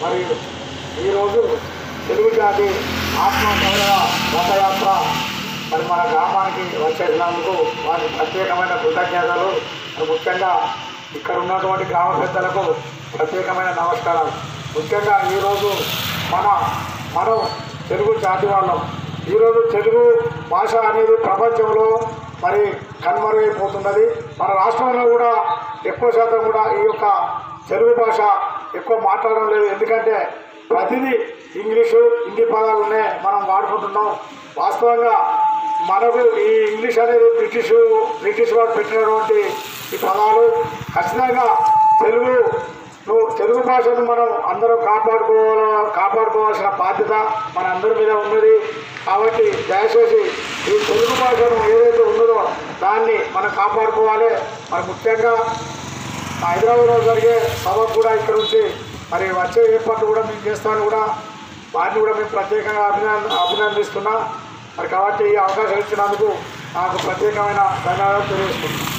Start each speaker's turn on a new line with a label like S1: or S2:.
S1: మరి ఈరోజు తెలుగు జాతి ఆత్మ రథయాత్ర. మరి మన గ్రామానికి వచ్చేసినందుకు వారికి ప్రత్యేకమైన కృతజ్ఞతలు. ముఖ్యంగా ఇక్కడ ఉన్నటువంటి గ్రామ పెద్దలకు ప్రత్యేకమైన నమస్కారాలు. ముఖ్యంగా ఈరోజు మన మనం తెలుగు జాతి వాళ్ళం. ఈరోజు తెలుగు భాష అనేది ప్రపంచంలో మరి కనుమరుగైపోతున్నది. మన రాష్ట్రంలో కూడా ఎక్కువ శాతం కూడా ఈ యొక్క తెలుగు భాష ఎక్కువ మాట్లాడడం లేదు. ఎందుకంటే ప్రతిదీ ఇంగ్లీషు హిందీ పదాలనే మనం వాడుకుంటున్నాం. వాస్తవంగా మనకు ఈ ఇంగ్లీష్ అనేది బ్రిటిష్ బ్రిటిష్ వారు పెట్టినటువంటి ఈ పదాలు ఖచ్చితంగా తెలుగు నువ్వు తెలుగు భాషను మనం అందరం కాపాడుకోవాల కాపాడుకోవాల్సిన బాధ్యత మన అందరి మీద ఉన్నది. కాబట్టి దయచేసి ఈ తెలుగు భాషను ఏదైతే ఉన్నదో దాన్ని మనం కాపాడుకోవాలి. మరి ముఖ్యంగా హైదరాబాద్లో జరిగే సభ కూడా ఇక్కడ ఉంచి మరి వచ్చే ఏర్పాట్లు కూడా మేము చేస్తామని కూడా వారిని కూడా మేము ప్రత్యేకంగా అభినంద అభినందిస్తున్నా. మరి కాబట్టి ఈ అవకాశం ఇచ్చినందుకు నాకు ప్రత్యేకమైన ధన్యవాదాలు తెలియజేస్తున్నాను.